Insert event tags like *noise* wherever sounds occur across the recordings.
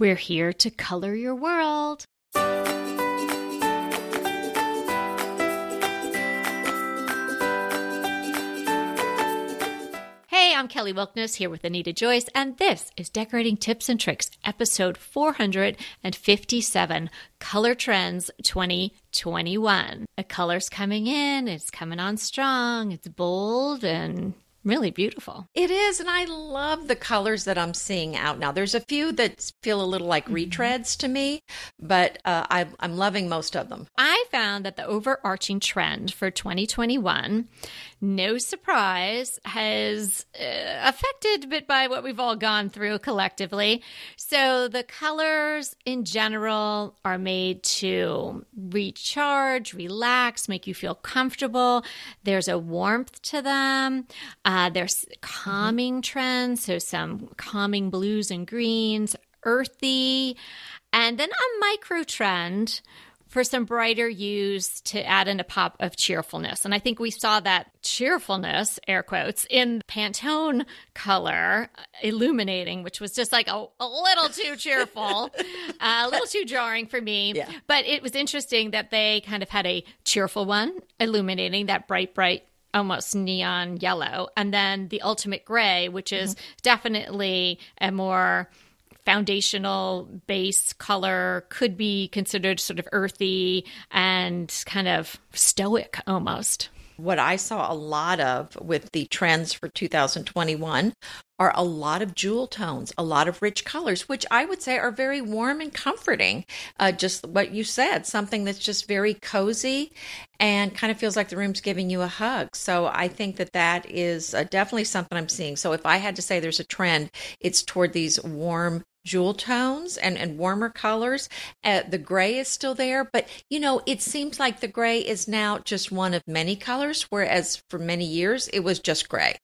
We're here to color your world. Hey, I'm Kelly Wilkniss here with Anita Joyce, and this is Decorating Tips and Tricks, episode 457 Color Trends 2021. The color's coming in, it's coming on strong, it's bold, and really beautiful. It is, and I love the colors that I'm seeing out now. There's a few that feel a little like Mm-hmm. retreads to me, but uh, I, I'm loving most of them. I found that the overarching trend for 2021, no surprise, has uh, affected a bit by what we've all gone through collectively. So the colors in general are made to recharge, relax, make you feel comfortable. There's a warmth to them. Uh, there's calming trends, so some calming blues and greens, earthy, and then a micro trend for some brighter hues to add in a pop of cheerfulness. And I think we saw that cheerfulness, air quotes, in Pantone color uh, illuminating, which was just like a, a little too cheerful, *laughs* uh, a little too jarring for me. Yeah. But it was interesting that they kind of had a cheerful one illuminating that bright, bright almost neon yellow. And then the ultimate gray which is mm-hmm. definitely a more foundational base color could be considered sort of earthy and kind of stoic almost What I saw a lot of with the trends for 2021 are a lot of jewel tones, a lot of rich colors, which I would say are very warm and comforting. Uh, just what you said, something that's just very cozy and kind of feels like the room's giving you a hug. So I think that that is uh, definitely something I'm seeing. So if I had to say there's a trend, it's toward these warm jewel tones and, and warmer colors. Uh, the gray is still there, but you know, it seems like the gray is now just one of many colors, whereas for many years it was just gray.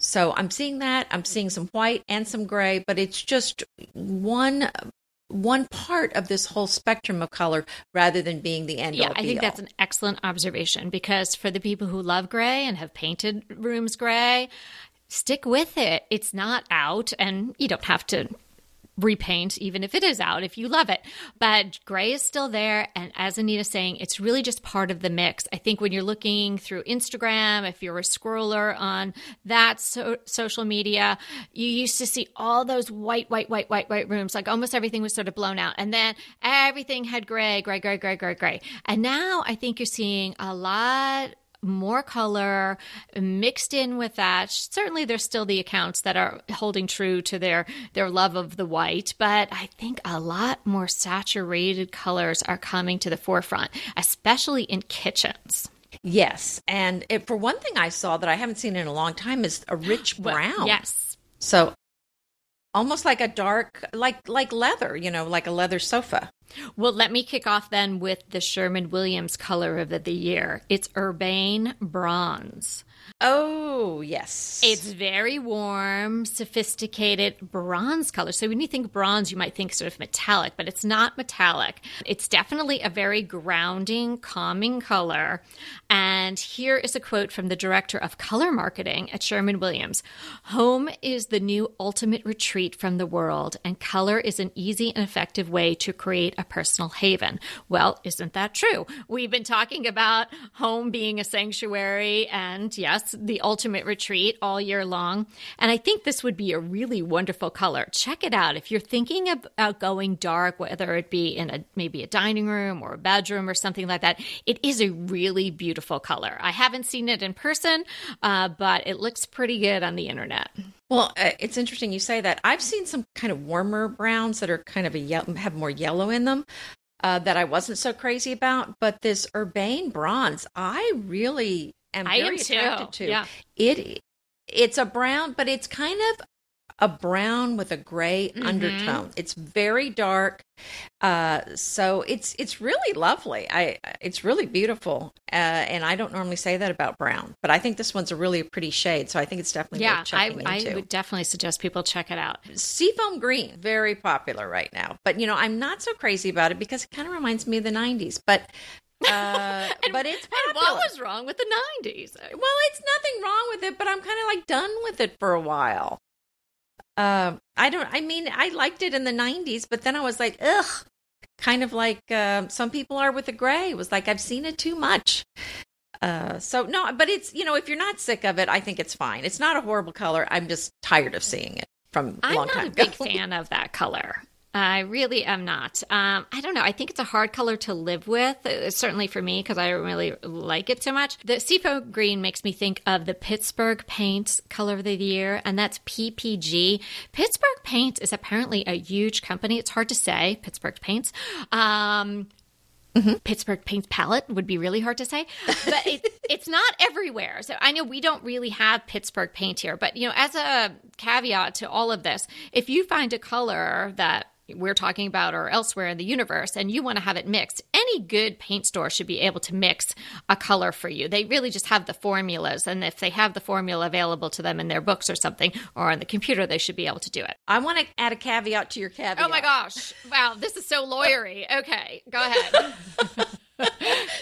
So I'm seeing that. I'm seeing some white and some gray, but it's just one one part of this whole spectrum of color rather than being the end yeah i think that's an excellent observation because for the people who love gray and have painted rooms gray stick with it it's not out and you don't have to repaint even if it is out if you love it. But gray is still there and as anita's saying it's really just part of the mix. I think when you're looking through instagram if you're a scroller on that so- social media you used to see all those white white white white white rooms. Like almost everything was sort of blown out. And then everything had gray gray gray gray gray gray. And now i think you're seeing a lot more color mixed in with that. Certainly there's still the accounts that are holding true to their their love of the white but i think a lot more saturated colors are coming to the forefront especially in kitchens. Yes, and it, for one thing, I saw that I haven't seen in a long time is a rich *gasps* Well, brown. yes. So almost like a dark, like like leather, you know, like a leather sofa. well let me kick off then with the sherwin williams color of the year it's urbane bronze Oh yes, It's very warm, sophisticated bronze color. So when you think bronze, you might think sort of metallic, but it's not metallic. It's definitely a very grounding, calming color. And here is a quote from the director of color marketing at Sherwin Williams Home is the new ultimate retreat from the world, and color is an easy and effective way to create a personal haven. Well, isn't that true? We've been talking about home being a sanctuary and, yes, the ultimate retreat all year long. And I think this would be a really wonderful color. Check it out. If you're thinking about going dark, whether it be in a maybe a dining room or a bedroom or something like that, it is a really beautiful color. I haven't seen it in person, uh, but it looks pretty good on the internet. Well, uh, it's interesting you say that. I've seen some kind of warmer browns that are kind of a yellow, have more yellow in them. Uh, that I wasn't so crazy about, but this urbane bronze, I really am I very am too. attracted to. Yeah. It it's a brown, but it's kind of a brown with a gray Mm-hmm. undertone. It's very dark, uh, so it's it's really lovely. I it's really beautiful, uh, and I don't normally say that about brown, but I think this one's a really pretty shade. So I think it's definitely Yeah, worth I, I would definitely suggest people check it out. Seafoam green, very popular right now. But you know, I'm not so crazy about it because it kind of reminds me of the '90s. But uh, *laughs* but it's And popular. what was wrong with the 90s? well, it's nothing wrong with it, but I'm kind of like done with it for a while. Um, I don't. I mean, I liked it in the '90s, but then I was like, ugh. Kind of like uh, some people are with the gray. It was like I've seen it too much. Uh, so no, but it's you know if you're not sick of it, I think it's fine. It's not a horrible color. I'm just tired of seeing it from a I'm long not time a big ago. *laughs* fan of that color. I really am not. Um, I don't know. I think it's a hard color to live with, uh, certainly for me, because I don't really like it so much. The seafoam green makes me think of the Pittsburgh Paint color of the year, and that's PPG. Pittsburgh Paint is apparently a huge company. It's hard to say, Pittsburgh Paints. Um, Pittsburgh Paint palette would be really hard to say, but it, *laughs* it's not everywhere. So I know we don't really have Pittsburgh paint here, but you know, as a caveat to all of this, if you find a color that we're talking about or elsewhere in the universe and you want to have it mixed, any good paint store should be able to mix a color for you. They really just have the formulas, and if they have the formula available to them in their books or something or on the computer, they should be able to do it. I want to add a caveat to your caveat. Oh my gosh. Wow, this is so lawyery. Okay, go ahead. *laughs*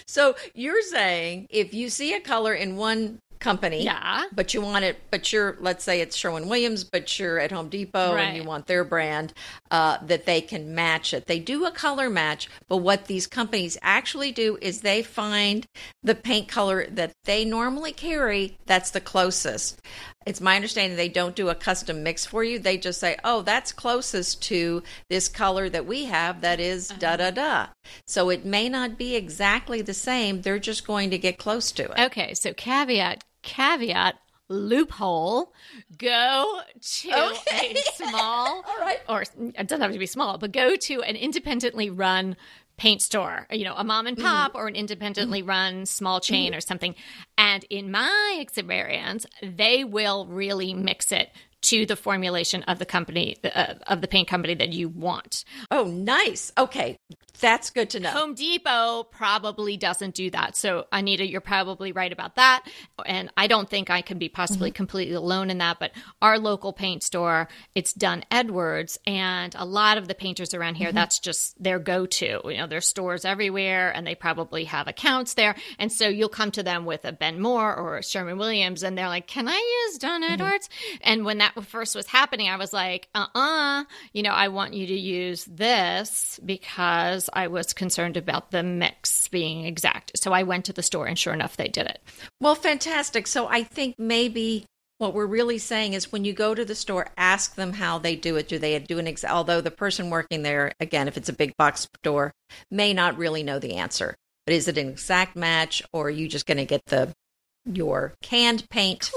So you're saying if you see a color in one company, Yeah. but you want it, but you're, let's say it's Sherwin Williams, but you're at Home Depot Right. and you want their brand, uh, that they can match it. They do a color match, but what these companies actually do is they find the paint color that they normally carry that's the closest. It's my understanding they don't do a custom mix for you. They just say, oh, that's closest to this color that we have that is da da da. So it may not be exactly the same. They're just going to get close to it. Okay, so caveat, caveat, loophole. Go to Okay. a *laughs* small, All right. or it doesn't have to be small, but go to an independently run paint store, you know, a mom and mm-hmm. pop or an independently mm-hmm. run small mm-hmm. chain or something. And in my experience, they will really mix it to the formulation of the company uh, of the paint company that you want. Oh, nice. Okay. That's good to know. Home Depot probably doesn't do that. So, Anita, you're probably right about that. And I don't think I can be possibly mm-hmm. completely alone in that. But our local paint store, it's Dunn Edwards. And a lot of the painters around here, mm-hmm. that's just their go to. You know, there's stores everywhere and they probably have accounts there. And so you'll come to them with a Ben Moore or a Sherwin Williams and they're like, can I use Dunn mm-hmm. Edwards? And when that first was happening, I was like, uh uh you know, I want you to use this because I was concerned about the mix being exact. So I went to the store and sure enough, they did it. Well, fantastic. So I think maybe what we're really saying is when you go to the store, ask them how they do it. Do they do an ex? Although the person working there, again, if it's a big box store, may not really know the answer. But is it an exact match, or are you just going to get the your canned paint?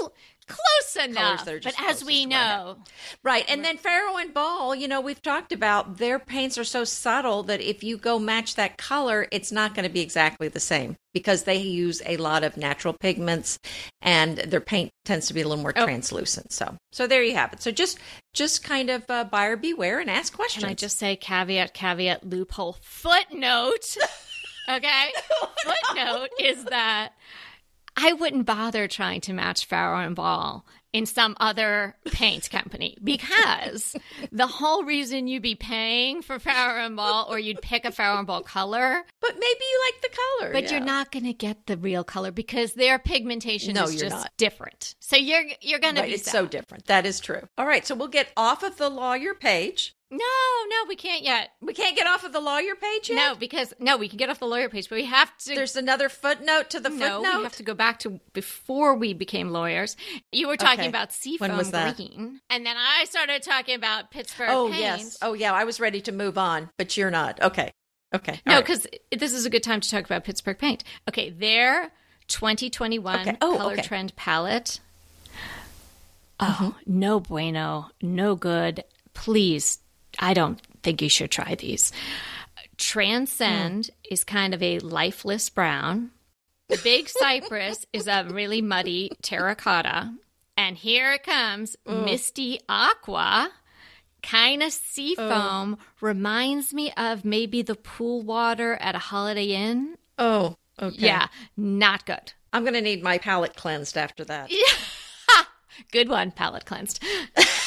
Close enough. But as we closest to what I know, Right. And then Farrow and Ball, you know, we've talked about their paints are so subtle that if you go match that color, it's not going to be exactly the same because they use a lot of natural pigments and their paint tends to be a little more Oh. translucent. So, so there you have it. So just, just kind of uh, buyer beware and ask questions. can I just say caveat, caveat, loophole, footnote? *laughs* Okay. Footnote is that I wouldn't bother trying to match Farrow and Ball in some other paint company because the whole reason you'd be paying for Farrow and Ball or you'd pick a Farrow and Ball color, but maybe you like the color. but yeah. you're not going to get the real color because their pigmentation No, is just not. different. So you're you're going to be it's sad. so different. That is true. All right. So we'll get off of the lawyer page. No, no, we can't yet. We can't get off of the lawyer page yet? No, because no, we can get off the lawyer page, but we have to There's another footnote to the No, footnote. we have to go back to before we became lawyers. You were talking Okay. about seafoam was that? green, and then I started talking about Pittsburgh. Oh paint. yes. Oh yeah. I was ready to move on, but you're not. Okay. Okay. no, All right. because this is a good time to talk about Pittsburgh paint. Okay, their 2021 Okay. Oh, color okay. trend palette. Mm-hmm. Oh, no bueno, no good. Please, I don't think you should try these. Transcend Hmm. is kind of a lifeless brown. The big *laughs* cypress is a really muddy terracotta. And here it comes Misty Aqua. Kind of sea seafoam. Reminds me of maybe the pool water at a Holiday Inn. oh, okay. Yeah, not good. I'm going to need my palate cleansed after that. Yeah. *laughs* Good one, palate cleansed. *laughs*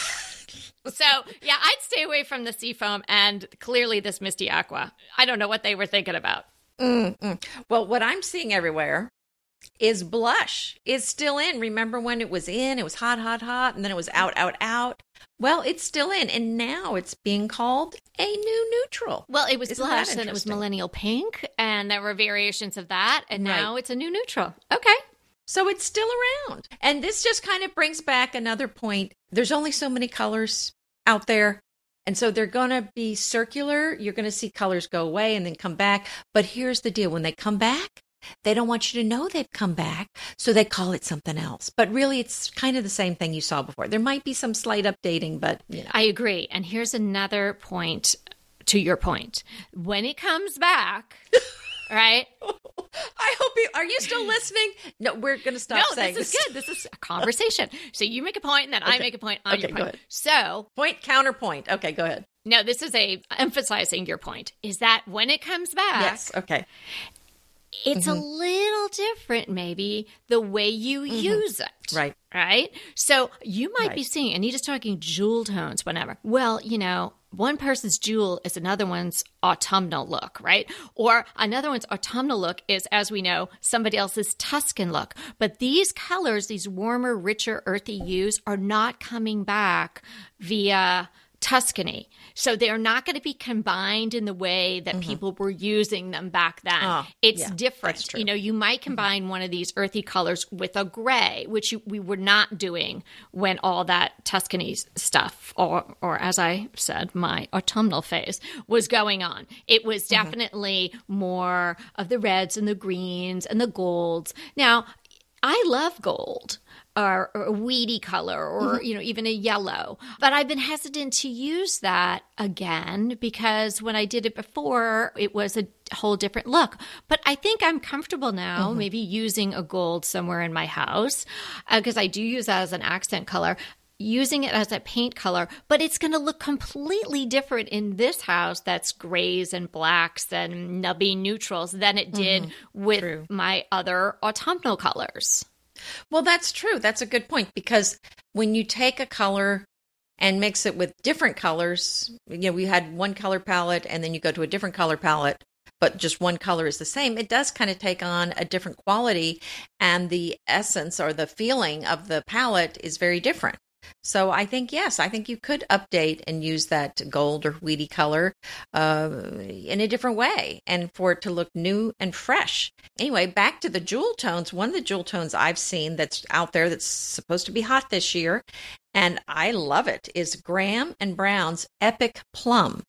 so, yeah, I'd stay away from the seafoam and clearly this Misty Aqua. I don't know what they were thinking about. Well, what I'm seeing everywhere is blush is still in. Remember when it was in? It was hot, hot, hot, and then it was out, out, out. Well, it's still in, and now it's being called a new neutral. Well, it was Isn't that blush, and it was millennial pink, and there were variations of that, and Right. now it's a new neutral. Okay. So it's still around. And this just kind of brings back another point. There's only so many colors out there. And so they're going to be circular. You're going to see colors go away and then come back. But here's the deal when they come back, they don't want you to know they've come back. So they call it something else. But really, it's kind of the same thing you saw before. There might be some slight updating, but you know. I agree. And here's another point to your point. When it comes back, *laughs* right? *laughs* I hope you are you still listening? No, we're going to stop no, saying this is good. This is a conversation. *laughs* So you make a point, and then I make a point on Okay, your point. So Point counterpoint. Okay, go ahead. no, this is a emphasizing your point. Is that when it comes back, Yes. Okay. it's Mm-hmm. a little different, maybe the way you use it. Right. Right. So you might be seeing, and you're just talking jewel tones, whatever. Well, you know, one person's jewel is another one's autumnal look, right? Or another one's autumnal look is, as we know, somebody else's Tuscan look. But these colors, these warmer, richer, earthy hues, are not coming back via Tuscany. So they're not going to be combined in the way that mm-hmm. people were using them back then. Oh, it's yeah, different. You know, you might mm-hmm. combine one of these earthy colors with a gray, which you, we were not doing when all that Tuscany stuff, or or as I said, my autumnal phase was going on. It was mm-hmm. definitely more of the reds and the greens and the golds. Now, I love gold or, or a weedy color or mm-hmm. you know even a yellow. But i've been hesitant to use that again because when i did it before it was a whole different look. But i think i'm comfortable now mm-hmm. maybe using a gold somewhere in my house uh, because i do use that as an accent color using it as a paint color, but it's going to look completely different in this house that's grays and blacks and nubby neutrals than it did mm-hmm. with True. my other autumnal colors. Well, that's true. That's a good point because when you take a color and mix it with different colors, you know, we had one color palette and then you go to a different color palette, but just one color is the same, it does kind of take on a different quality and the essence or the feeling of the palette is very different. So I think yes, I think you could update and use that gold or weedy color uh, in a different way, and for it to look new and fresh. Anyway, back to the jewel tones. One of the jewel tones I've seen that's out there that's supposed to be hot this year, and I love it, is Graham and Brown's Epic Plum,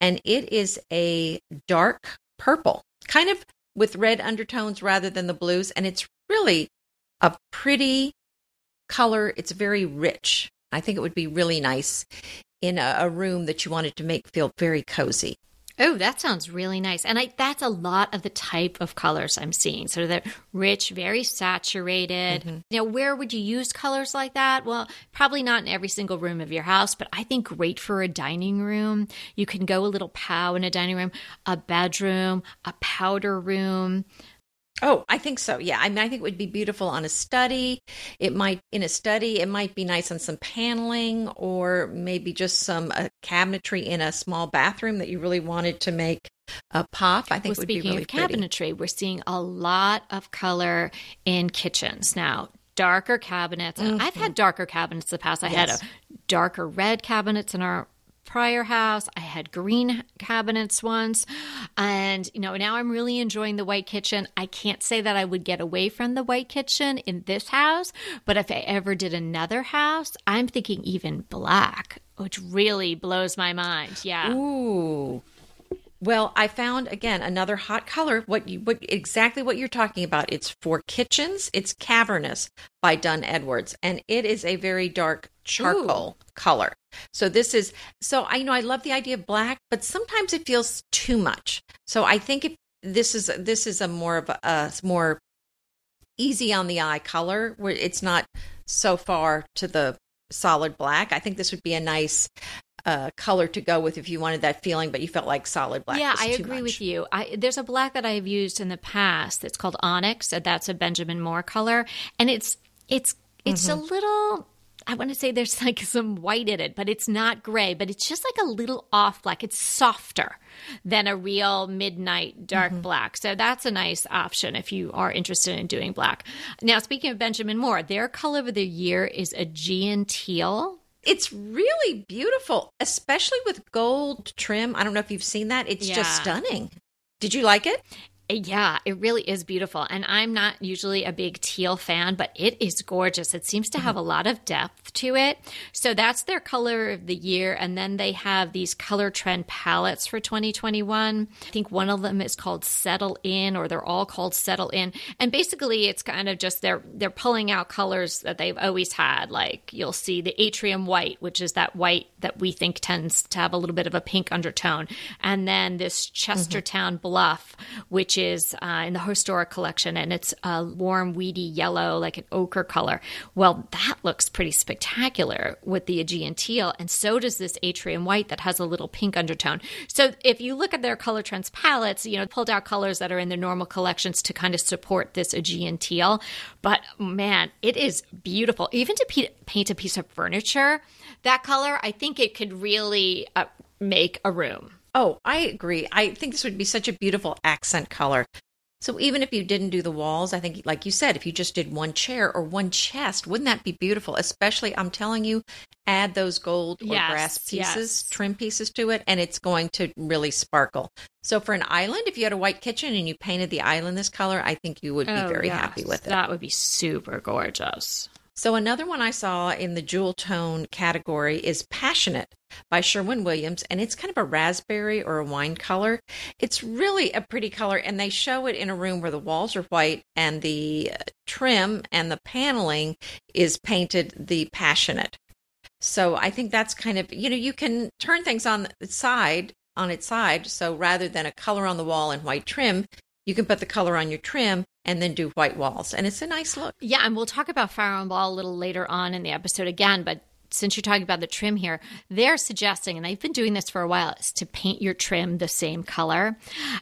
and it is a dark purple, kind of with red undertones rather than the blues, and it's really a pretty color. It's very rich. I think it would be really nice in a, a room that you wanted to make feel very cozy. Oh, that sounds really nice. And I, that's a lot of the type of colors I'm seeing. So they're rich, very saturated. Mm-hmm. Now, where would you use colors like that? Well, probably not in every single room of your house, but I think great for a dining room. You can go a little pow in a dining room, a bedroom, a powder room. Oh, I think so. Yeah. I mean, I think it would be beautiful on a study. It might, in a study, it might be nice on some paneling or maybe just some uh, cabinetry in a small bathroom that you really wanted to make a pop. I think Well, it would be speaking really of pretty. cabinetry, we're seeing a lot of color in kitchens now. Darker cabinets. And I've had darker cabinets in the past. I had a darker red cabinets in our prior house. I had green cabinets once. And, you know, now I'm really enjoying the white kitchen. I can't say that I would get away from the white kitchen in this house, but if I ever did another house, I'm thinking even black, which really blows my mind. Yeah. Ooh. Well, I found again another hot color. What you what exactly what you're talking about? It's for kitchens. It's Cavernous by Dunn Edwards, and it is a very dark charcoal color. So this is so I know I love the idea of black, but sometimes it feels too much. So I think if this is this is a more of a, a more easy on the eye color where it's not so far to the solid black. I think this would be a nice uh, color to go with if you wanted that feeling, but you felt like solid black. Yeah, I agree much. with you. I, there's a black that I've used in the past. It's called Onyx. and That's a Benjamin Moore color, and it's it's it's Mm-hmm. a little I want to say there's *laughs* like some white in it, but it's not gray, but it's just like a little off black. It's softer than a real midnight dark mm-hmm. black. So that's a nice option if you are interested in doing black. Now, speaking of Benjamin Moore, their color of the year is Aegean teal. It's really beautiful, especially with gold trim. I don't know if you've seen that. It's yeah. just stunning. Did you like it? Yeah, it really is beautiful. And I'm not usually a big teal fan, but it is gorgeous. It seems to have a lot of depth to it. So that's their color of the year. And then they have these color trend palettes for 2021. I think one of them is called Settle In, or they're all called Settle In. And basically, it's kind of just they're they're pulling out colors that they've always had. Like you'll see the atrium white, which is that white that we think tends to have a little bit of a pink undertone. And then this Chestertown mm-hmm. Buff, which is uh, in the historic collection, and it's a warm, weedy yellow, like an ochre color. Well, that looks pretty spectacular with the Aegean teal, and so does this atrium white that has a little pink undertone. So if you look at their color trends palettes, you know, pulled out colors that are in their normal collections to kind of support this Aegean teal. But man, it is beautiful. Even to paint a piece of furniture, that color, I think it could really uh, make a room. Oh, I agree. I think this would be such a beautiful accent color. So even if you didn't do the walls, I think, like you said, if you just did one chair or one chest, wouldn't that be beautiful? Especially, I'm telling you, add those gold or yes, brass pieces, yes. trim pieces to it, and it's going to really sparkle. So for an island, if you had a white kitchen and you painted the island this color, I think you would be oh, very yes. happy with it. That would be super gorgeous. So another one I saw in the jewel tone category is Passionate by Sherwin Williams, and it's kind of a raspberry or a wine color. It's really a pretty color, and they show it in a room where the walls are white and the uh, trim and the paneling is painted the Passionate. So I think that's kind of, you know, you can turn things on its side on its side. So rather than a color on the wall and white trim, you can put the color on your trim and then do white walls. And it's a nice look. Yeah, and we'll talk about Farrow and Ball a little later on in the episode again, but since you're talking about the trim here, they're suggesting, and I've been doing this for a while, is to paint your trim the same color.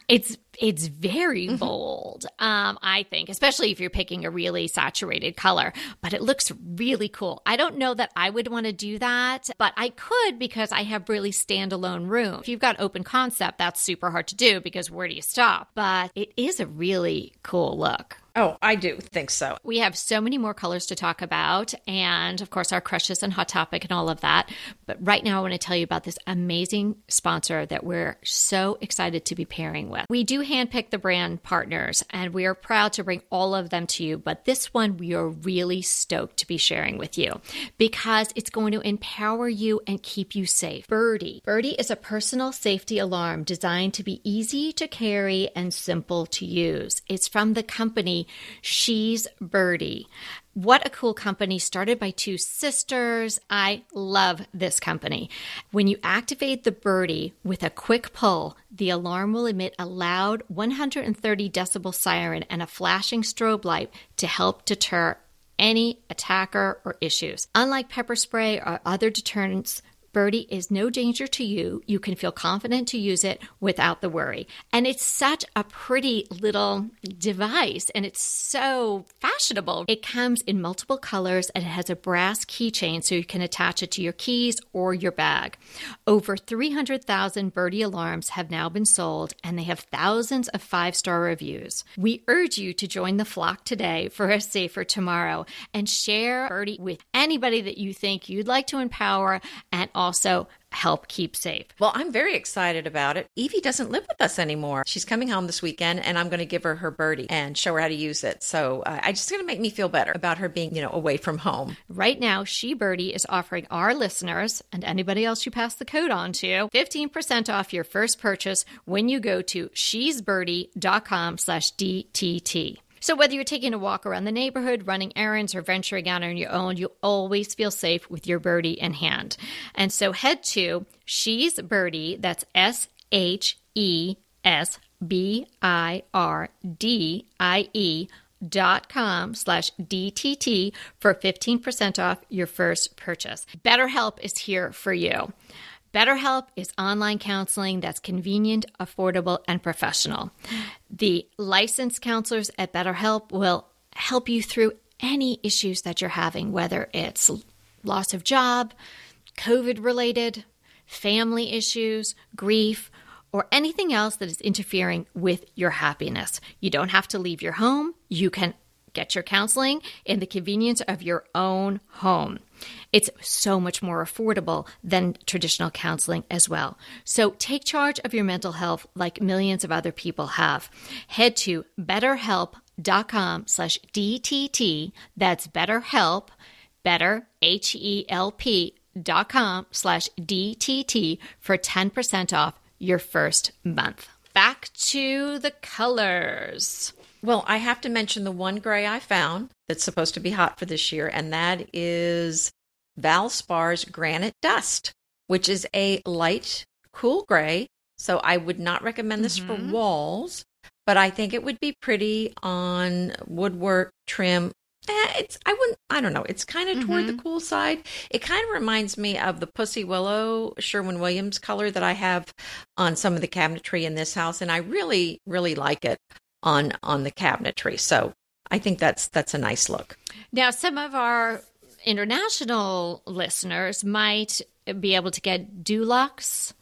It's it's very mm-hmm. bold, um, I think, especially if you're picking a really saturated color, but it looks really cool. I don't know that I would want to do that, but I could because I have really standalone room. If you've got open concept, that's super hard to do because where do you stop? But it is a really cool look. Oh, I do think so. We have so many more colors to talk about, and of course, our crushes and Hot Topic and all of that. But right now, I want to tell you about this amazing sponsor that we're so excited to be pairing with. We do handpick the brand partners, and we are proud to bring all of them to you. But this one, we are really stoked to be sharing with you because it's going to empower you and keep you safe. Birdie. Birdie is a personal safety alarm designed to be easy to carry and simple to use. It's from the company She's Birdie. What a cool company started by two sisters. I love this company. When you activate the birdie with a quick pull, the alarm will emit a loud 130 decibel siren and a flashing strobe light to help deter any attacker or issues. Unlike pepper spray or other deterrents, Birdie is no danger to you. You can feel confident to use it without the worry. And it's such a pretty little device and it's so fashionable. It comes in multiple colors and it has a brass keychain so you can attach it to your keys or your bag. Over 300,000 Birdie alarms have now been sold and they have thousands of five star reviews. We urge you to join the flock today for a safer tomorrow and share Birdie with anybody that you think you'd like to empower and also help keep safe. Well, I'm very excited about it. Evie doesn't live with us anymore. She's coming home this weekend, and I'm going to give her her birdie and show her how to use it. So uh, I just going to make me feel better about her being, you know, away from home. Right now, She Birdie is offering our listeners and anybody else you pass the code on to 15% off your first purchase when you go to she'sbirdie.com slash DTT. So, whether you're taking a walk around the neighborhood, running errands, or venturing out on your own, you'll always feel safe with your birdie in hand. And so, head to She's Birdie, that's S H E S B I R D I E dot com slash DTT for 15% off your first purchase. BetterHelp is here for you. BetterHelp is online counseling that's convenient, affordable, and professional. The licensed counselors at BetterHelp will help you through any issues that you're having, whether it's loss of job, COVID related, family issues, grief, or anything else that is interfering with your happiness. You don't have to leave your home. You can get your counseling in the convenience of your own home. It's so much more affordable than traditional counseling as well. So take charge of your mental health like millions of other people have. Head to betterhelp.com slash DTT. That's betterhelp, better, H-E-L-P dot com slash DTT for 10% off your first month. Back to the colors. Well, I have to mention the one gray I found that's supposed to be hot for this year, and that is Valspar's Granite Dust, which is a light, cool gray. So I would not recommend this Mhm. for walls, but I think it would be pretty on woodwork trim. Eh, it's I wouldn't I don't know. It's kind of toward the cool side. It kind of reminds me of the Pussy Willow Sherwin Williams color that I have on some of the cabinetry in this house, and I really really like it on on the cabinetry. So I think that's that's a nice look. Now, some of our international listeners might be able to get Dulux.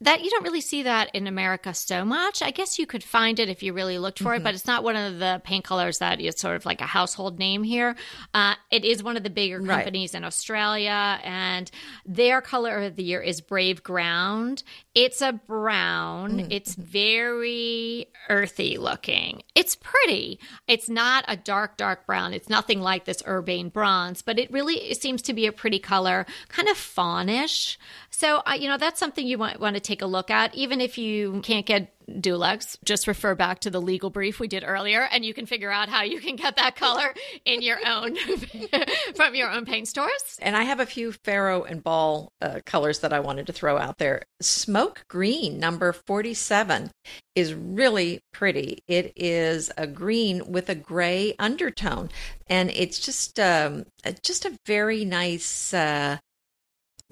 That you don't really see that in America so much. I guess you could find it if you really looked for it, but it's not one of the paint colors that is sort of like a household name here. Uh, it is one of the bigger Right. companies in Australia, and their color of the year is Brave Ground. It's a brown. It's very earthy looking. It's pretty. It's not a dark, dark brown. It's nothing like this urbane bronze, but it really it seems to be a pretty color, kind of fawnish. So, uh, you know, that's something you want, want to take a look at. Even if you can't get Dulux, just refer back to the legal brief we did earlier, and you can figure out how you can get that color in your own *laughs* from your own paint stores. And I have a few Farrow and Ball uh, colors that I wanted to throw out there. Smoke green, number 47, is really pretty. It is a green with a gray undertone, and it's just um, just a very nice, uh,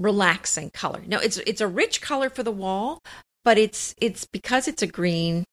relaxing color. No, it's it's a rich color for the wall, but it's it's because it's a green.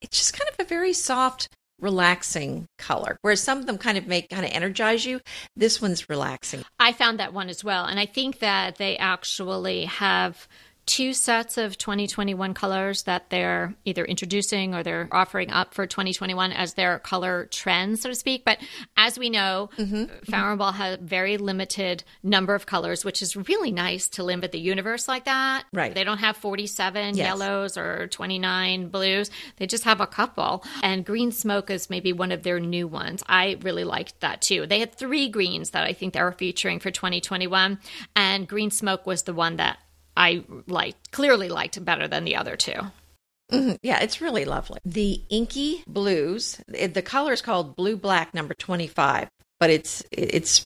It's just kind of a very soft, relaxing color. Whereas some of them kind of make kind of energize you. This one's relaxing. I found that one as well. And I think that they actually have two sets of 2021 colors that they're either introducing or they're offering up for 2021 as their color trends, so to speak. But as we know, mm-hmm. Ball has a very limited number of colors, which is really nice to limit the universe like that. Right. They don't have 47 Yes. yellows or 29 blues. They just have a couple. And green smoke is maybe one of their new ones. I really liked that too. They had three greens that I think they were featuring for 2021. And green smoke was the one that I liked, clearly liked better than the other two. Mhm. Yeah, it's really lovely. The inky blues, the color is called blue black number 25, but it's it's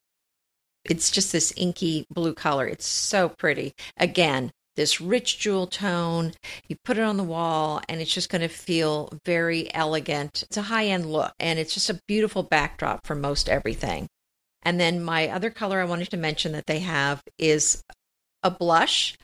it's just this inky blue color. It's so pretty. Again, this rich jewel tone. You put it on the wall and it's just going to feel very elegant. It's a high-end look and it's just a beautiful backdrop for most everything. And then my other color I wanted to mention that they have is a blush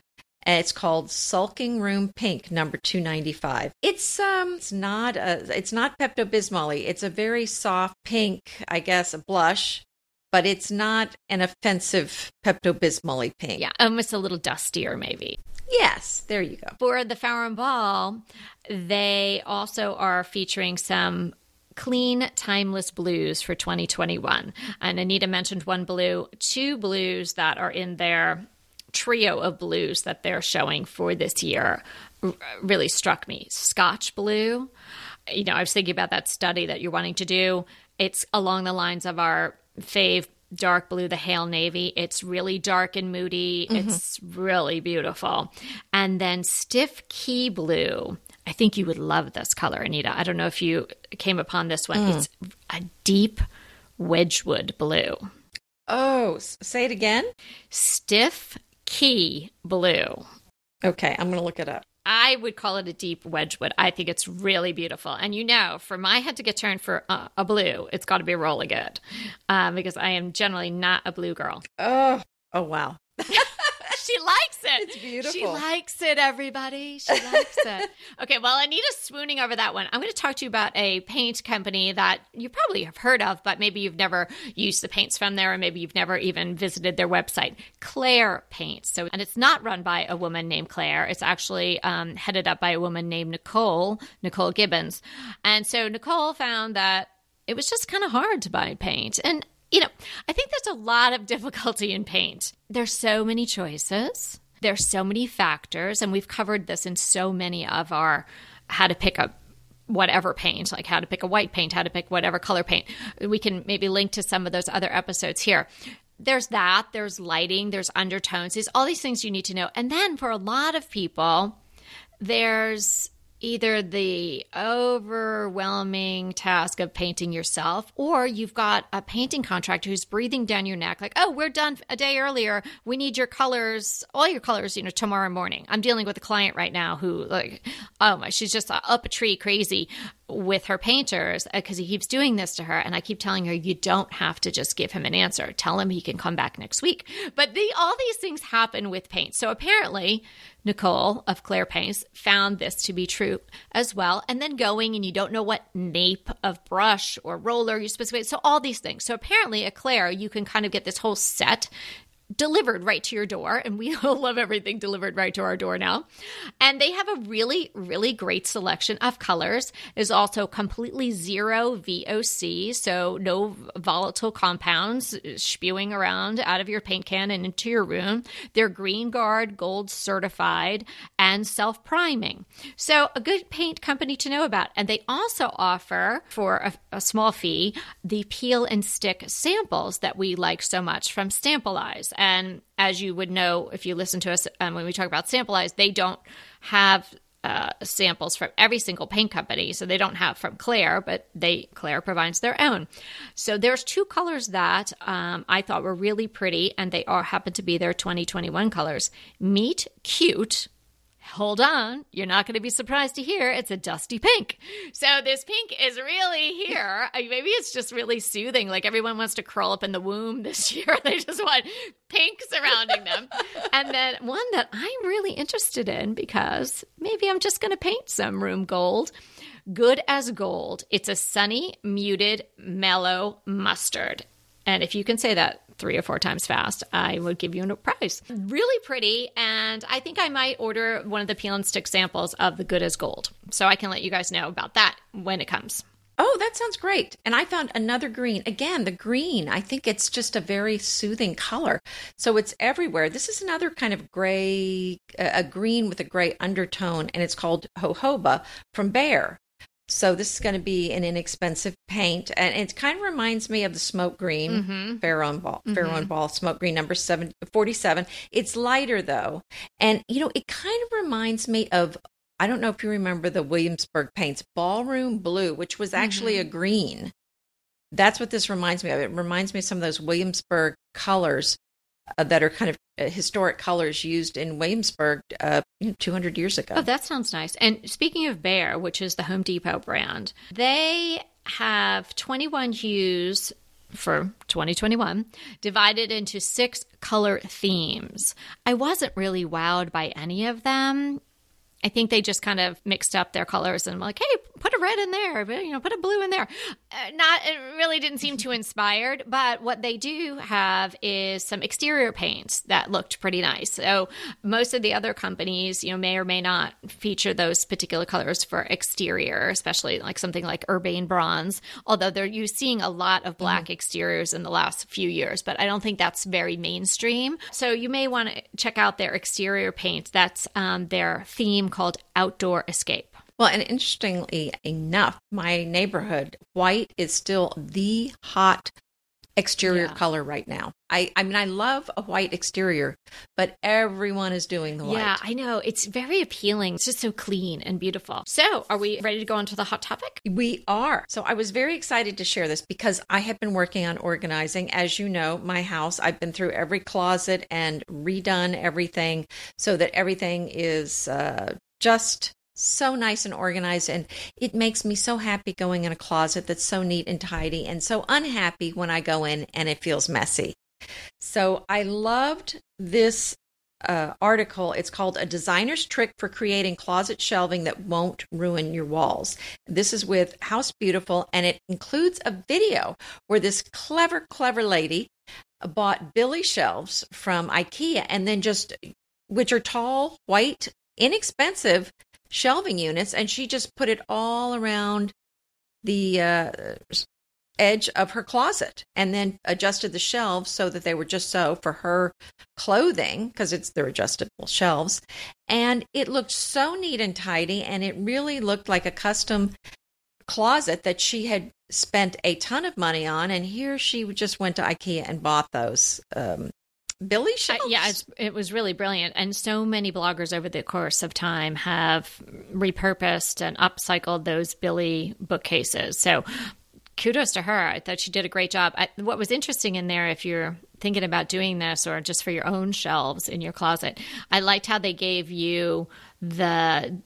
and it's called Sulking Room Pink number 295. It's um it's not a it's not Pepto Bismol. It's a very soft pink, I guess, a blush, but it's not an offensive Pepto Bismol pink. Yeah, almost a little dustier, maybe. Yes, there you go. For the Farrow and Ball, they also are featuring some clean, timeless blues for 2021. And Anita mentioned one blue, two blues that are in their trio of blues that they're showing for this year really struck me. Scotch blue. You know, I was thinking about that study that you're wanting to do. It's along the lines of our fave dark blue, the Hale Navy. It's really dark and moody. Mm-hmm. It's really beautiful. And then Stiffkey blue. I think you would love this color, Anita. I don't know if you came upon this one. Mm. It's a deep Wedgwood blue. Oh, say it again. Stiff key blue. Okay, I'm going to look it up. I would call it a deep Wedgwood. I think it's really beautiful. And you know, for my head to get turned for uh, a blue, it's got to be really good um, because I am generally not a blue girl. Oh, oh wow. *laughs* *laughs* She likes it. It's beautiful. She likes it, everybody. She *laughs* likes it. Okay, well, Anita's swooning over that one. I'm going to talk to you about a paint company that you probably have heard of, but maybe you've never used the paints from there, or maybe you've never even visited their website, Clare Paints. So, and it's not run by a woman named Claire. It's actually um, headed up by a woman named Nicole, Nicole Gibbons. And so Nicole found that it was just kind of hard to buy paint. And you know, I think there's a lot of difficulty in paint. There's so many choices. There's so many factors, and we've covered this in so many of our how to pick up whatever paint, like how to pick a white paint, how to pick whatever color paint. We can maybe link to some of those other episodes here. There's that, there's lighting, there's undertones, there's all these things you need to know. And then for a lot of people, there's either the overwhelming task of painting yourself or you've got a painting contractor who's breathing down your neck like oh we're done a day earlier. We need your colors all your colors you know tomorrow morning. I'm dealing with a client right now who like oh my she's just up a tree crazy with her painters because uh, he keeps doing this to her and i keep telling her you don't have to just give him an answer. Tell him he can come back next week. But the, all these things happen with paint. So apparently nicole of clare paints found this to be true as well. And then going and you don't know what nape of brush or roller you're supposed to get so all these things. So apparently at claire you can kind of get this whole set delivered right to your door. And we *laughs* all love everything delivered right to our door now. And they have a really, really great selection of colors. Is also completely zero VOC, so no volatile compounds spewing around out of your paint can and into your room. They're Green Guard Gold certified and self priming. So a good paint company to know about. And they also offer for a, a small fee the peel and stick samples that we like so much from Samplize and as you would know if you listen to us um, when we talk about Samplize, they don't have uh, samples from every single paint company. So they don't have from Clare, but they Clare provides their own. So there's two colors that um, I thought were really pretty, and they are happen to be their 2021 colors: Meet Cute hold on, you're not going to be surprised to hear it's a dusty pink. So this pink is really here. *laughs* Maybe it's just really soothing. Like everyone wants to curl up in the womb *laughs* this year. They just want pink surrounding them. *laughs* and then one that I'm really interested in because maybe I'm just going to paint some room gold. Good as gold. It's a sunny, muted, mellow mustard. And if you can say that three or four times fast, I would give you a prize. Really pretty, and I think I might order one of the peel and stick samples of the Good as Gold. So I can let you guys know about that when it comes. Oh, that sounds great. And I found another green. Again, the green, I think it's just a very soothing color. So it's everywhere. This is another kind of gray, a green with a gray undertone, and it's called Jojoba from Behr. So this is going to be an inexpensive paint, and it kind of reminds me of the smoke green mm-hmm. Ball, mm-hmm. and Ball smoke green number seven, 47. It's lighter though, and you know it kind of reminds me of I don't know if you remember the Williamsburg paints Ballroom Blue, which was actually mm-hmm. a green. That's what this reminds me of. It reminds me of some of those Williamsburg colors uh, that are kind of uh, historic colors used in Williamsburg uh, 200 years ago. Oh, that sounds nice. And speaking of Behr, which is the Home Depot brand, they have 21 hues for 2021 divided into six color themes. I wasn't really wowed by any of them. I think they just kind of mixed up their colors and like, hey, put a red in there, you know, put a blue in there. Uh, not, it really didn't seem too inspired, but what they do have is some exterior paints that looked pretty nice. So most of the other companies, you know, may or may not feature those particular colors for exterior, especially like something like Urbane Bronze, although they're you seeing a lot of black mm exteriors in the last few years, but I don't think that's very mainstream. So you may want to check out their exterior paints. That's um, their theme called Outdoor Escape. Well, and interestingly enough, my neighborhood, white is still the hot exterior yeah. color right now. I I mean I love a white exterior, but everyone is doing the white. Yeah, I know. It's very appealing. It's just so clean and beautiful. So, are we ready to go on to the hot topic? We are. So, I was very excited to share this because I have been working on organizing. As you know, my house, I've been through every closet and redone everything so that everything is uh, just so nice and organized and it makes me so happy going in a closet that's so neat and tidy and so unhappy when I go in and it feels messy. So I loved this uh, article. It's called A Designer's Trick for Creating Closet Shelving That Won't Ruin Your Walls. This is with House Beautiful, and it includes a video where this clever, clever lady bought Billy shelves from IKEA and then just, which are tall, white, inexpensive shelving units, and she just put it all around the uh, edge of her closet and then adjusted the shelves so that they were just so for her clothing because it's they're adjustable shelves. And it looked so neat and tidy and it really looked like a custom closet that she had spent a ton of money on. And here she just went to ikea and bought those um, Billy shelves. yeah, it was really brilliant. And so many bloggers over the course of time have repurposed and upcycled those Billy bookcases. So kudos to her. I thought she did a great job. I, what was interesting in there, if you're thinking about doing this or just for your own shelves in your closet, I liked how they gave you the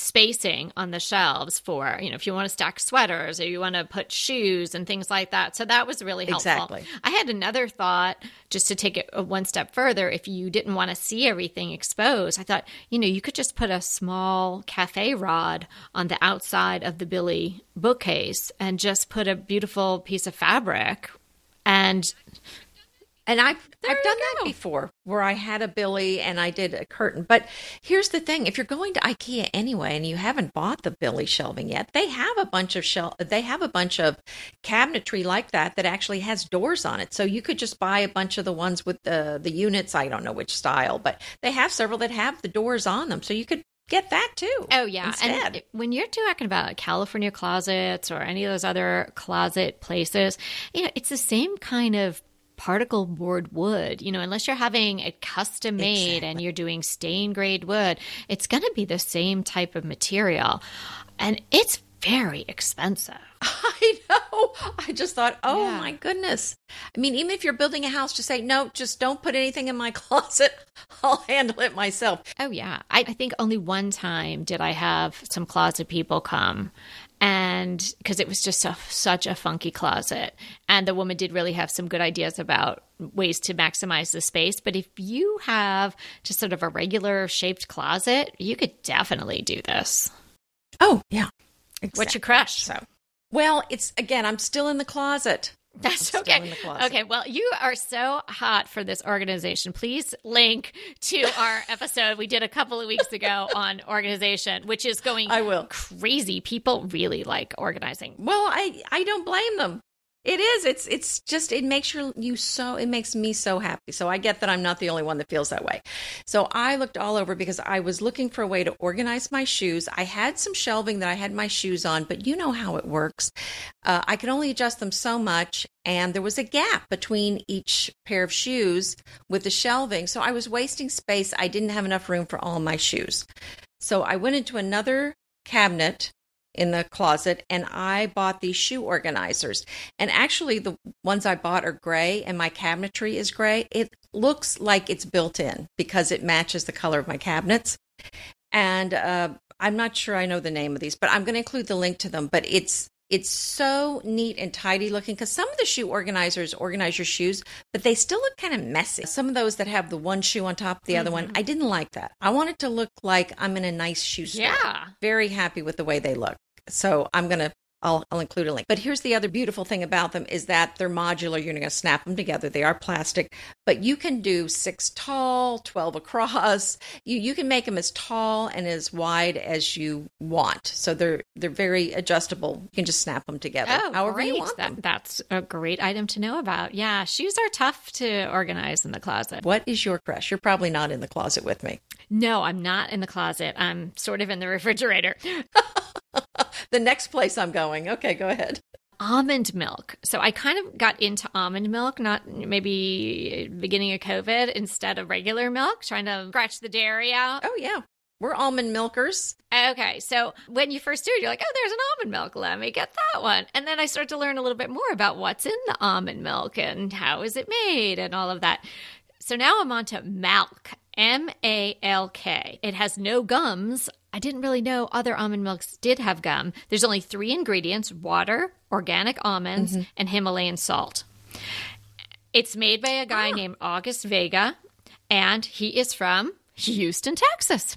spacing on the shelves for, you know, if you want to stack sweaters or you want to put shoes and things like that. So that was really helpful. Exactly. I had another thought just to take it uh, one step further. If you didn't want to see everything exposed, I thought, you know, you could just put a small cafe rod on the outside of the Billy bookcase and just put a beautiful piece of fabric and and I've there I've done that before where I had a Billy and I did a curtain. But here's the thing, if you're going to IKEA anyway and you haven't bought the Billy shelving yet, they have a bunch of shel they have a bunch of cabinetry like that that actually has doors on it. So you could just buy a bunch of the ones with the the units, I don't know which style, but they have several that have the doors on them. So you could get that too. Oh yeah, instead. and when you're talking about California closets or any of those other closet places, you know, it's the same kind of particle board wood. You know, unless you're having it custom made Exactly. and you're doing stain grade wood, it's going to be the same type of material. And it's very expensive. *laughs* I know. I just thought, oh Yeah. my goodness. I mean, even if you're building a house, just say, no, just don't put anything in my *laughs* closet. I'll handle it myself. Oh, yeah. I, I think only one time did I have some closet people come. And because it was just a, such a funky closet. And the woman did really have some good ideas about ways to maximize the space. But if you have just sort of a regular shaped closet, you could definitely do this. Oh, yeah. What's your crush? So, well, it's again, I'm still in the closet. *laughs* That's still okay. in the closet. Okay, well, you are so hot for this organization. Please link to our *laughs* episode we did a couple of weeks ago on organization, which is going I will. crazy. People really like organizing. Well, I I don't blame them. It is. It's it's just it makes your you so it makes me so happy. So I get that I'm not the only one that feels that way. So I looked all over because I was looking for a way to organize my shoes. I had some shelving that I had my shoes on, but you know how it works. Uh, I could only adjust them so much, and there was a gap between each pair of shoes with the shelving. So I was wasting space. I didn't have enough room for all my shoes. So I went into another cabinet in the closet and I bought these shoe organizers. And actually, the ones I bought are gray and my cabinetry is gray. It looks like it's built in because it matches the color of my cabinets. And uh, I'm not sure I know the name of these, but I'm going to include the link to them. But it's it's so neat and tidy looking because some of the shoe organizers organize your shoes, but they still look kind of messy. Some of those that have the one shoe on top of the other one, mm-hmm. I didn't like that. I want it to look like I'm in a nice shoe store. Yeah. Very happy with the way they look. So I'm going to I'll, I'll include a link. But here's the other beautiful thing about them is that they're modular. You're going to snap them together. They are plastic, but you can do six tall, 12 across. You, you can make them as tall and as wide as you want. So they're, they're very adjustable. You can just snap them together Oh, however great. you want That- them. That's a great item to know about. Yeah, shoes are tough to organize in the closet. What is your crush? You're probably not in the closet with me. No, I'm not in the closet. I'm sort of in the *laughs* refrigerator. *laughs* The next place I'm going. Okay, go ahead. almond milk. So I kind of got into almond milk, not maybe beginning of COVID instead of regular milk, trying to scratch the dairy out. Oh, yeah. We're almond milkers. Okay, so when you first do it, you're like, oh, there's an almond milk. Let me get that one. And then I start to learn a little bit more about what's in the almond milk and how is it made and all of that. So now I'm on to Malk, M A L K. It has no gums. I didn't really know other almond milks did have gum. There's only three ingredients water, organic almonds, mm-hmm. and Himalayan salt. It's made by a guy ah. named August Vega. and he is from Houston, Texas.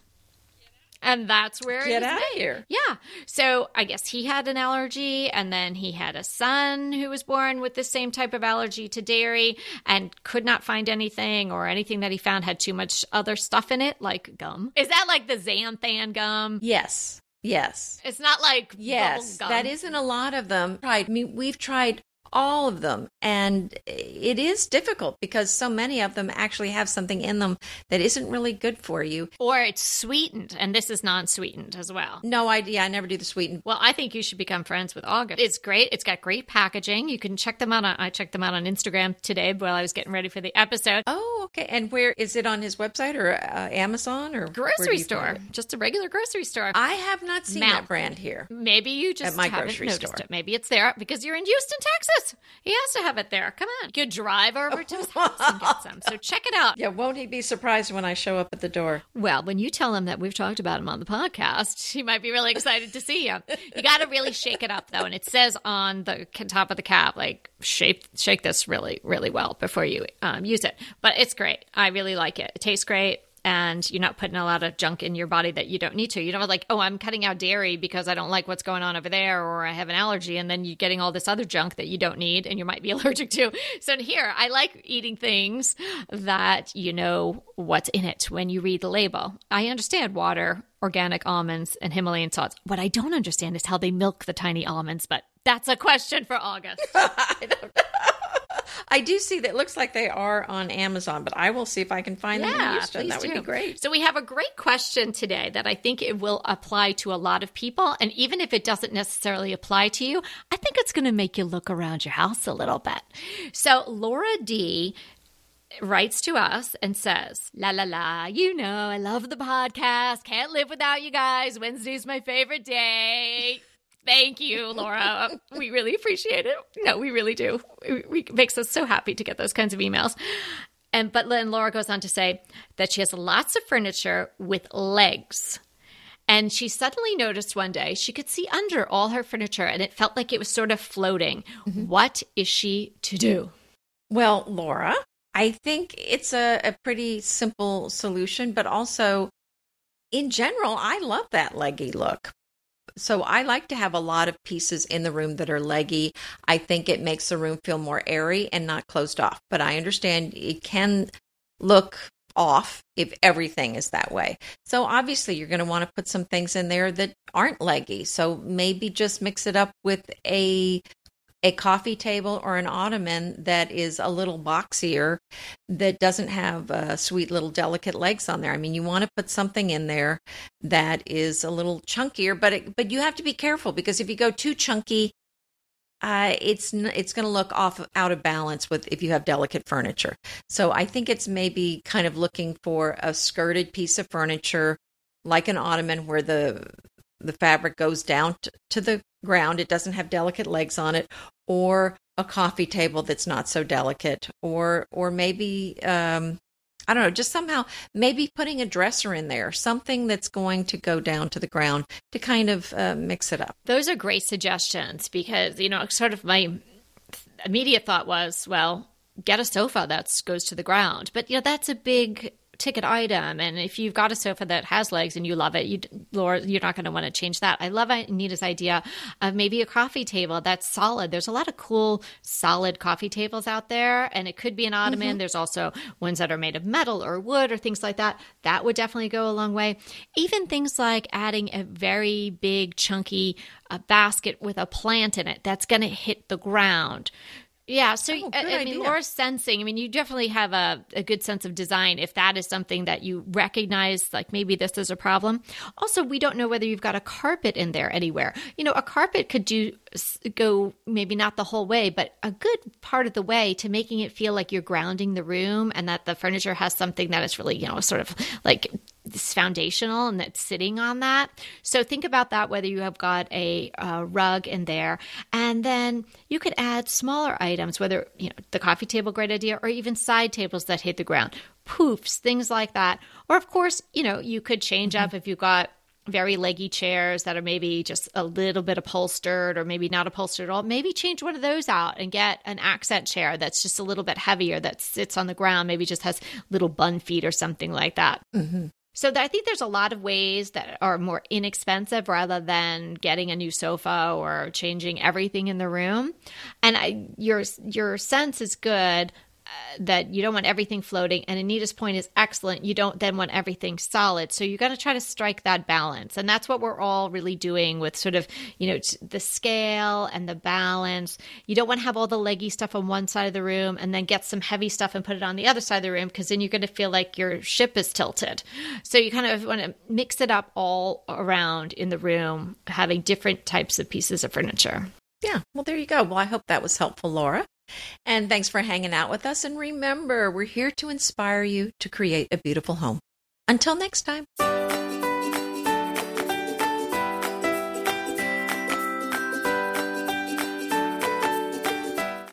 And that's where Get out of here. Yeah. So I guess he had an allergy, and then he had a son who was born with the same type of allergy to dairy and could not find anything, or anything that he found had too much other stuff in it, like gum. Is that like the xanthan gum? Yes. Yes. It's not like Yes. gum. That isn't a lot of them. Right. I mean, we've tried all of them and it is difficult because so many of them actually have something in them that isn't really good for you. or it's sweetened, and this is non-sweetened as well. No idea. I never do the sweetened. Well, I think you should become friends with August. It's great. It's got great packaging. You can check them out. On, I checked them out on Instagram today while I was getting ready for the episode. Oh, okay. And where is it on his website or uh, Amazon or grocery store, just a regular grocery store. I have not seen Mouth. that brand here. Maybe you just At my haven't grocery noticed store. it. Maybe it's there because you're in Houston, Texas. He has to have it there. Come on, you drive over to his house and get some. So check it out. *laughs* Yeah, won't he be surprised when I show up at the door? Well, when you tell him that we've talked about him on the podcast, he might be really excited to see you. You got to really shake it up though, and it says on the top of the cap, like shake shake this really really well before you um, use it. But it's great. I really like it. It tastes great. And you're not putting a lot of junk in your body that you don't need to. You don't like, oh, I'm cutting out dairy because I don't like what's going on over there, or I have an allergy, and then you're getting all this other junk that you don't need and you might be *laughs* allergic to. So here, I like eating things that you know what's in it when you read the label. I understand water, organic almonds, and Himalayan salts. What I don't understand is how they milk the tiny almonds, but that's a question for August. *laughs* *laughs* I do see that it looks like they are on Amazon, but I will see if I can find them in Houston. That would do. be great. So we have a great question today that I think it will apply to a lot of people, and even if it doesn't necessarily apply to you, I think it's going to make you look around your house a little bit. So Laura D writes to us and says, La la la, you know, I love the podcast. Can't live without you guys. Wednesday's my favorite day. Thank you, Laura. *laughs* we really appreciate it. No, we really do. It, it makes us so happy to get those kinds of emails. And but then Laura goes on to say that she has lots of furniture with legs. And she suddenly noticed one day she could see under all her furniture and it felt like it was sort of floating. Mm-hmm. What is she to do? Well, Laura, I think it's a, a pretty simple solution, but also in general, I love that leggy look. So I like to have a lot of pieces in the room that are leggy. I think it makes the room feel more airy and not closed off. But I understand it can look off if everything is that way. So obviously you're going to want to put some things in there that aren't leggy. So maybe just mix it up with a a coffee table or an ottoman that is a little boxier that doesn't have uh, sweet little delicate legs on there. I mean, you want to put something in there that is a little chunkier, but it, but you have to be careful because if you go too chunky, uh, it's it's going to look off out of balance with if you have delicate furniture. So I think it's maybe kind of looking for a skirted piece of furniture like an ottoman where the the fabric goes down t- to the ground. It doesn't have delicate legs on it, or a coffee table that's not so delicate, or or maybe um, I don't know, just somehow maybe putting a dresser in there, something that's going to go down to the ground to kind of uh, mix it up. Those are great suggestions because, you know, sort of my immediate thought was, well, get a sofa that goes to the ground. But, you know, that's a big ticket item. And if you've got a sofa that has legs and you love it, you, Laura, you're not going to want to change that. I love Anita's idea of maybe a coffee table that's solid. There's a lot of cool, solid coffee tables out there, and it could be an ottoman. There's also ones that are made of metal or wood or things like that. That would definitely go a long way. Even things like adding a very big, chunky uh, basket with a plant in it that's going to hit the ground. Yeah, so Oh, I, I mean. Laura's sensing. I mean, you definitely have a, a good sense of design if that is something that you recognize, like maybe this is a problem. Also, we don't know whether you've got a carpet in there anywhere. You know, a carpet could do go maybe not the whole way, but a good part of the way to making it feel like you're grounding the room and that the furniture has something that is really, you know, sort of like it's foundational and that's sitting on that. So think about that whether you have got a, uh rug in there, and then you could add smaller items, whether you know the coffee table, great idea, or even side tables that hit the ground, poofs, things like that. Or of course, you know you could change up if you've got very leggy chairs that are maybe just a little bit upholstered or maybe not upholstered at all, maybe change one of those out and get an accent chair that's just a little bit heavier that sits on the ground, maybe just has little bun feet or something like that. Mm-hmm. So I think there's a lot of ways that are more inexpensive rather than getting a new sofa or changing everything in the room. And I, your your sense is good that you don't want everything floating. And Anita's point is excellent. You don't then want everything solid. So you got to try to strike that balance. And that's what we're all really doing with sort of, you know, the scale and the balance. You don't want to have all the leggy stuff on one side of the room and then get some heavy stuff and put it on the other side of the room because then you're going to feel like your ship is tilted. So you kind of want to mix it up all around in the room, having different types of pieces of furniture. Yeah, well, there you go. Well, I hope that was helpful, Laura. And thanks for hanging out with us. And remember, we're here to inspire you to create a beautiful home. Until next time.